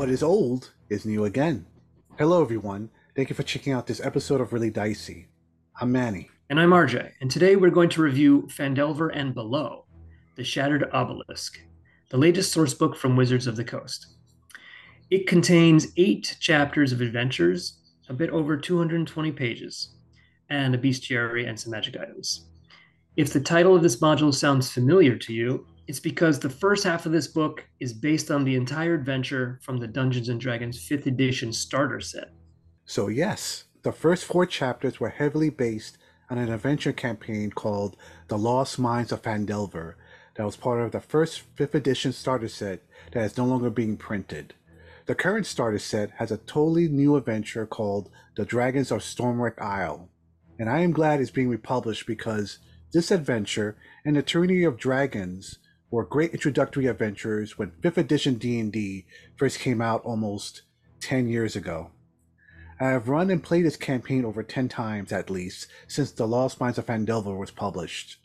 What is old is new again. Hello, everyone. Thank you for checking out this episode of Really Dicey. I'm Manny. And I'm RJ. And today we're going to review Phandelver and Below, The Shattered Obelisk, the latest source book from Wizards of the Coast. It contains eight chapters of adventures, a bit over 220 pages, and a bestiary and some magic items. If the title of this module sounds familiar to you, it's because the first half of this book is based on the entire adventure from the Dungeons and Dragons 5th edition starter set. So, yes, the first four chapters were heavily based on an adventure campaign called The Lost Mines of Phandelver that was part of the first 5th edition starter set that is no longer being printed. The current starter set has a totally new adventure called The Dragons of Stormwreck Isle, and I am glad it's being republished because this adventure and the Tyranny of Dragons were great introductory adventures when 5th edition D&D first came out almost 10 years ago. I have run and played this campaign over 10 times at least since The Lost Mines of Phandelver was published.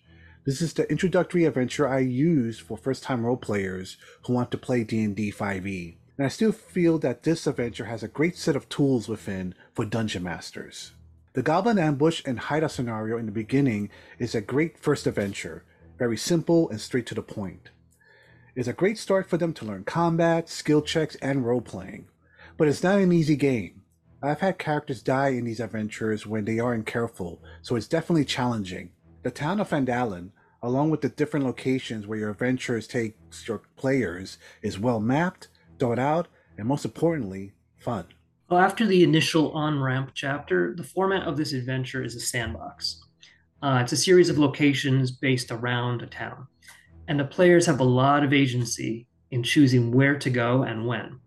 This is the introductory adventure I use for first-time role players who want to play D&D 5e, and I still feel that this adventure has a great set of tools within for dungeon masters. The Goblin Ambush and Hideout scenario in the beginning is a great first adventure, very simple and straight to the point. It's a great start for them to learn combat, skill checks, and role playing. But it's not an easy game. I've had characters die in these adventures when they aren't careful, so it's definitely challenging. The town of Phandalin, along with the different locations where your adventures take your players, is well mapped, thought out, and most importantly, fun. Well, after the initial on ramp chapter, the format of this adventure is a sandbox. Uh, it's a series of locations based around a town, and the players have a lot of agency in choosing where to go and when.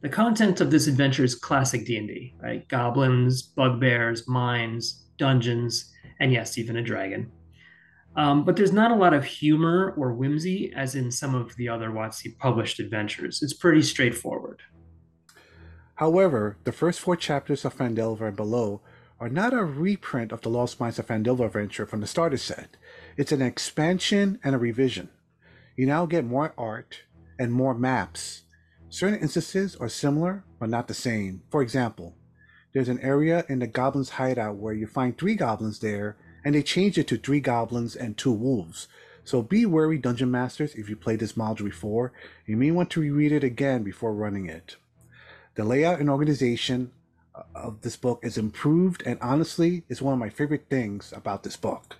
The content of this adventure is classic D&D, right? Goblins, bugbears, mines, dungeons, and yes, even a dragon. Um, but there's not a lot of humor or whimsy as in some of the other WotC published adventures. It's pretty straightforward. However, the first four chapters of Phandelver and below are not a reprint of the Lost Mines of Phandelver adventure from the starter set. It's an expansion and a revision. You now get more art and more maps. Certain instances are similar, but not the same. For example, there's an area in the Goblins' hideout where you find three goblins there, and they changed it to three goblins and two wolves. So be wary, Dungeon Masters, if you played this module before. You may want to reread it again before running it. The layout and organization of this book is improved and honestly is one of my favorite things about this book.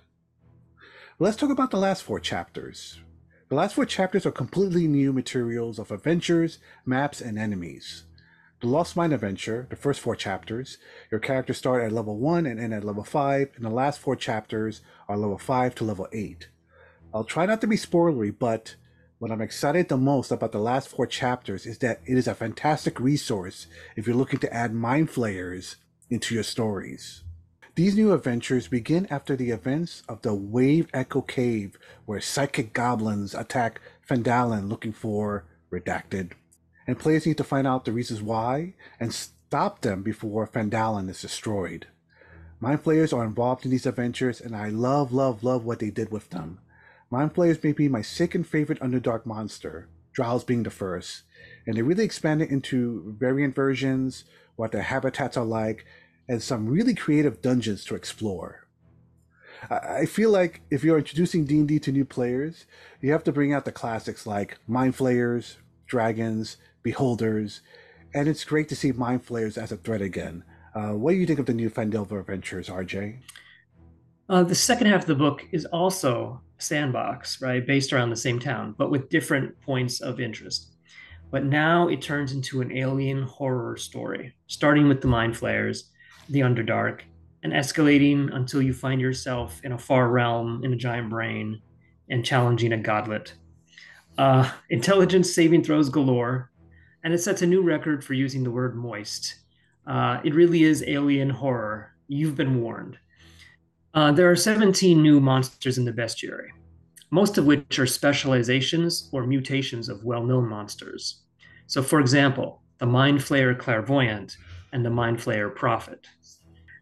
Let's talk about the last four chapters. The last four chapters are completely new materials of adventures, maps, and enemies. The Lost Mine adventure, the first four chapters, your characters start at level 1 and end at level 5, and the last four chapters are level 5 to level 8. I'll try not to be spoilery, but what I'm excited the most about the last four chapters is that it is a fantastic resource if you're looking to add mind flayers into your stories. These new adventures begin after the events of the Wave Echo Cave, where psychic goblins attack Phandalin looking for Redacted. And players need to find out the reasons why and stop them before Phandalin is destroyed. Mind flayers are involved in these adventures, and I love, love, love what they did with them. Mind Flayers may be my second favorite Underdark monster, Drows being the first, and they really expanded into variant versions, what their habitats are like, and some really creative dungeons to explore. I feel like if you're introducing D&D to new players, you have to bring out the classics like Mind Flayers, Dragons, Beholders, and it's great to see Mind Flayers as a threat again. Uh, what do you think of the new Phandelver adventures, RJ? Uh, the second half of the book is also sandbox, right, based around the same town, but with different points of interest. But now it turns into an alien horror story, starting with the mind flayers, the Underdark, and escalating until you find yourself in a far realm in a giant brain and challenging a godlet. Uh, intelligence saving throws galore, and it sets a new record for using the word moist. Uh, it really is alien horror. You've been warned. Uh, there are 17 new monsters in the bestiary, most of which are specializations or mutations of well known monsters. So, for example, the Mind Flayer Clairvoyant and the Mind Flayer Prophet.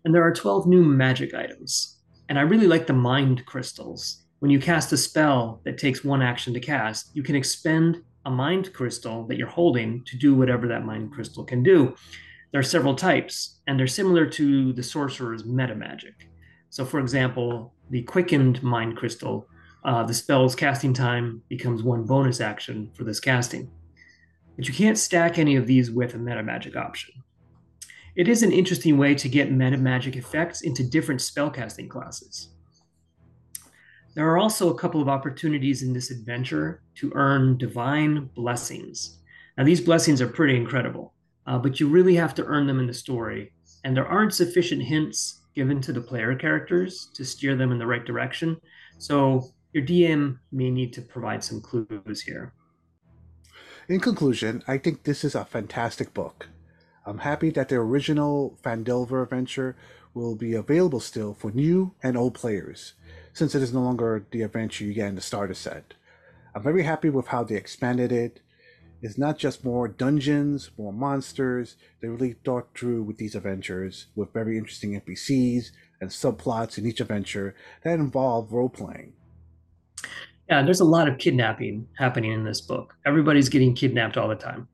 And there are 12 new magic items. And I really like the Mind Crystals. When you cast a spell that takes one action to cast, you can expend a mind crystal that you're holding to do whatever that mind crystal can do. There are several types, and they're similar to the sorcerer's meta magic. So, for example, the quickened mind crystal, uh, the spell's casting time becomes one bonus action for this casting. But you can't stack any of these with a meta magic option. It is an interesting way to get meta magic effects into different spellcasting classes. There are also a couple of opportunities in this adventure to earn divine blessings. Now, these blessings are pretty incredible, uh, but you really have to earn them in the story, and there aren't sufficient hints given to the player characters to steer them in the right direction. So, your DM may need to provide some clues here. In conclusion, I think this is a fantastic book. I'm happy that the original Phandelver adventure will be available still for new and old players since it is no longer the adventure you get in the starter set. I'm very happy with how they expanded it. It's not just more dungeons, more monsters. They really thought through with these adventures with very interesting NPCs and subplots in each adventure that involve role playing. Yeah, there's a lot of kidnapping happening in this book. Everybody's getting kidnapped all the time.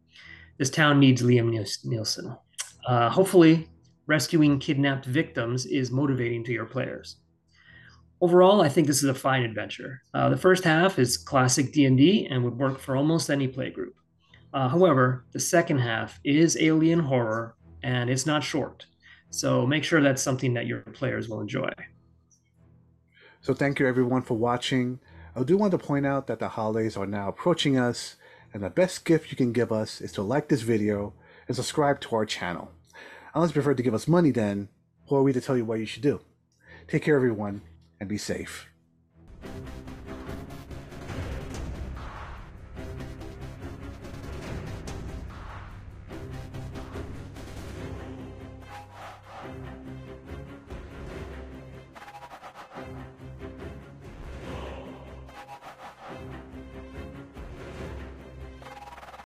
This town needs Liam Neeson. Uh, hopefully, rescuing kidnapped victims is motivating to your players overall, I think this is a fine adventure. Uh, the first half is classic D&D and would work for almost any playgroup. Uh, however, the second half is alien horror and it's not short. So make sure that's something that your players will enjoy. So thank you everyone for watching. I do want to point out that the holidays are now approaching us and the best gift you can give us is to like this video and subscribe to our channel. Unless you prefer to give us money then, who are we to tell you what you should do? Take care everyone and be safe.